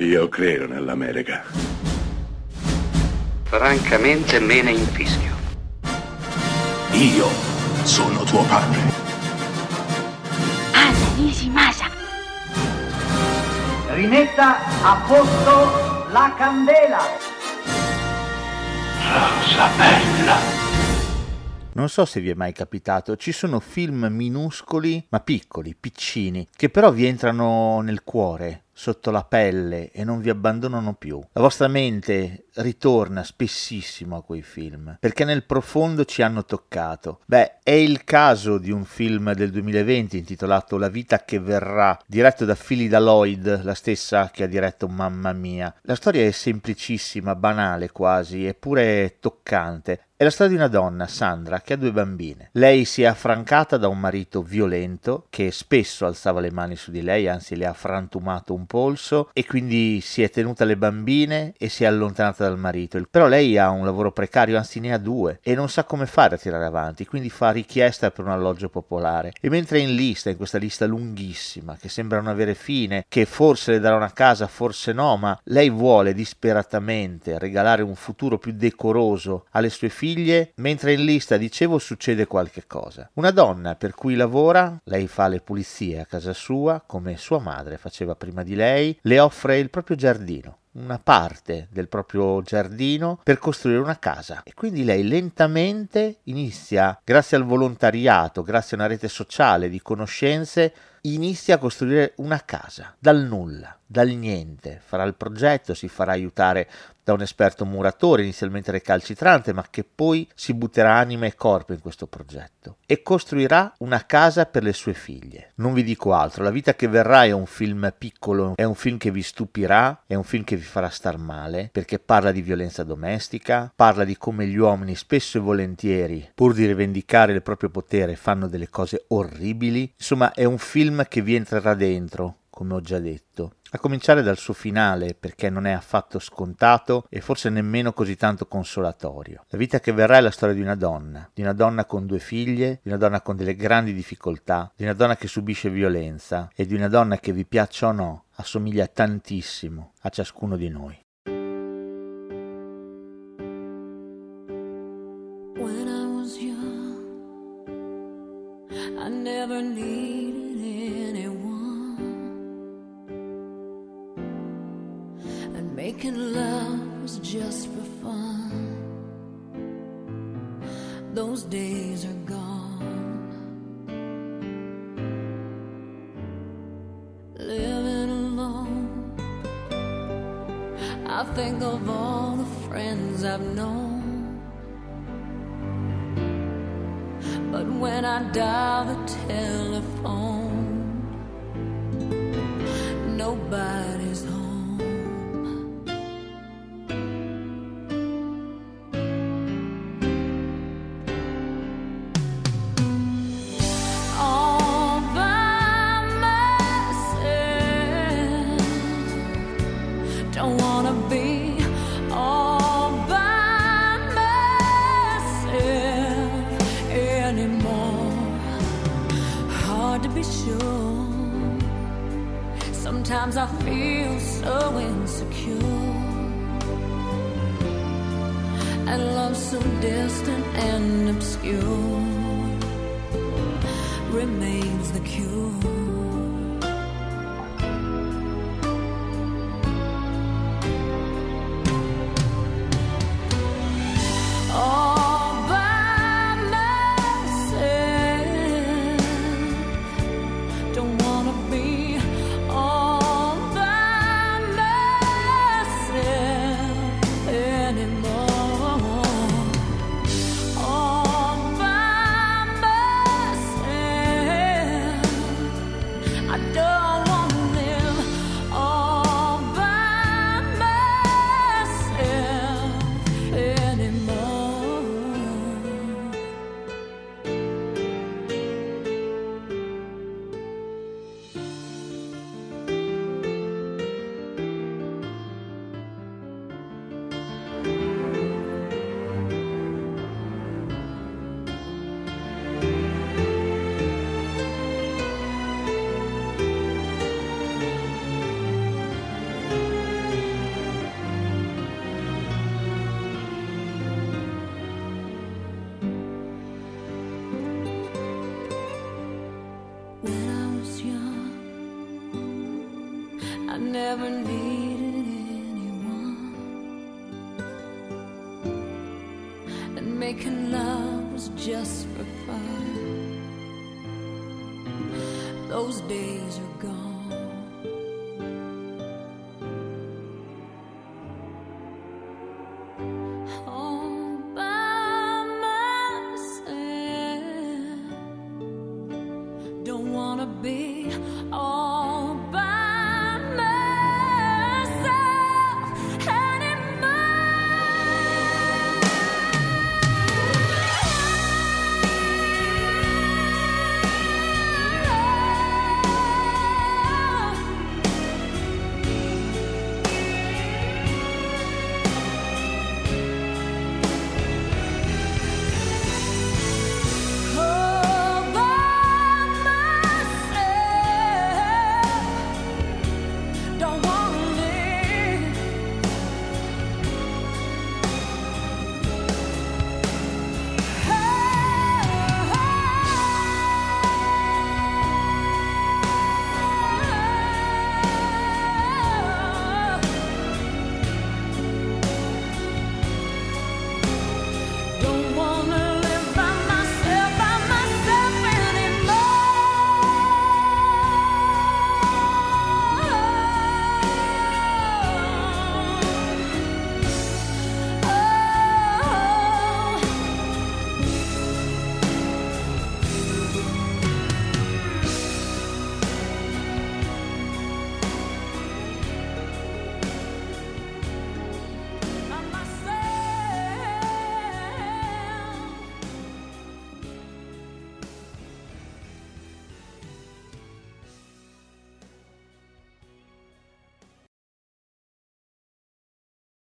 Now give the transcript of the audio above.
Io credo nell'America. Francamente me ne infischio. Io sono tuo padre. Anna Nishimasa. Rimetta a posto la candela. Rosa bella. Non so se vi è mai capitato, ci sono film minuscoli, ma piccoli, piccini, che però vi entrano nel cuore, sotto la pelle e non vi abbandonano più. La vostra mente ritorna spessissimo a quei film perché nel profondo ci hanno toccato. Beh, è il caso di un film del 2020 intitolato La vita che verrà, diretto da Philida Lloyd, la stessa che ha diretto Mamma mia. La storia è semplicissima, banale quasi, eppure toccante. È la storia di una donna, Sandra, che ha due bambine. Lei si è affrancata da un marito violento che spesso alzava le mani su di lei, anzi le ha frantumato un polso e quindi si è tenuta le bambine e si è allontanata dal marito. Però lei ha un lavoro precario, anzi ne ha due, e non sa come fare a tirare avanti, quindi fa richiesta per un alloggio popolare. E mentre è in lista, in questa lista lunghissima, che sembra non avere fine, che forse le darà una casa, forse no, ma lei vuole disperatamente regalare un futuro più decoroso alle sue figlie, mentre in lista, dicevo, succede qualche cosa. Una donna per cui lavora, lei fa le pulizie a casa sua, come sua madre faceva prima di lei, le offre il proprio giardino una parte del proprio giardino per costruire una casa. E quindi lei lentamente inizia, grazie al volontariato, grazie a una rete sociale di conoscenze, inizia a costruire una casa dal nulla, dal niente. Farà il progetto, si farà aiutare da un esperto muratore, inizialmente recalcitrante, ma che poi si butterà anima e corpo in questo progetto e costruirà una casa per le sue figlie. Non vi dico altro, La vita che verrà è un film piccolo, è un film che vi stupirà, è un film che vi farà star male, perché parla di violenza domestica, parla di come gli uomini spesso e volentieri, pur di rivendicare il proprio potere, fanno delle cose orribili. Insomma, è un film che vi entrerà dentro, come ho già detto. A cominciare dal suo finale, perché non è affatto scontato e forse nemmeno così tanto consolatorio. La vita che verrà è la storia di una donna, di una donna con due figlie, di una donna con delle grandi difficoltà, di una donna che subisce violenza e di una donna che vi piaccia o no, assomiglia tantissimo a ciascuno di noi. Making love was just for fun. Those days are gone. Living alone, I think of all the friends I've known. But when I dial the telephone, Hard to be sure. Sometimes I feel so insecure. And love so distant and obscure remains the cure. Never needed anyone. And making love was just for fun. Those days are gone.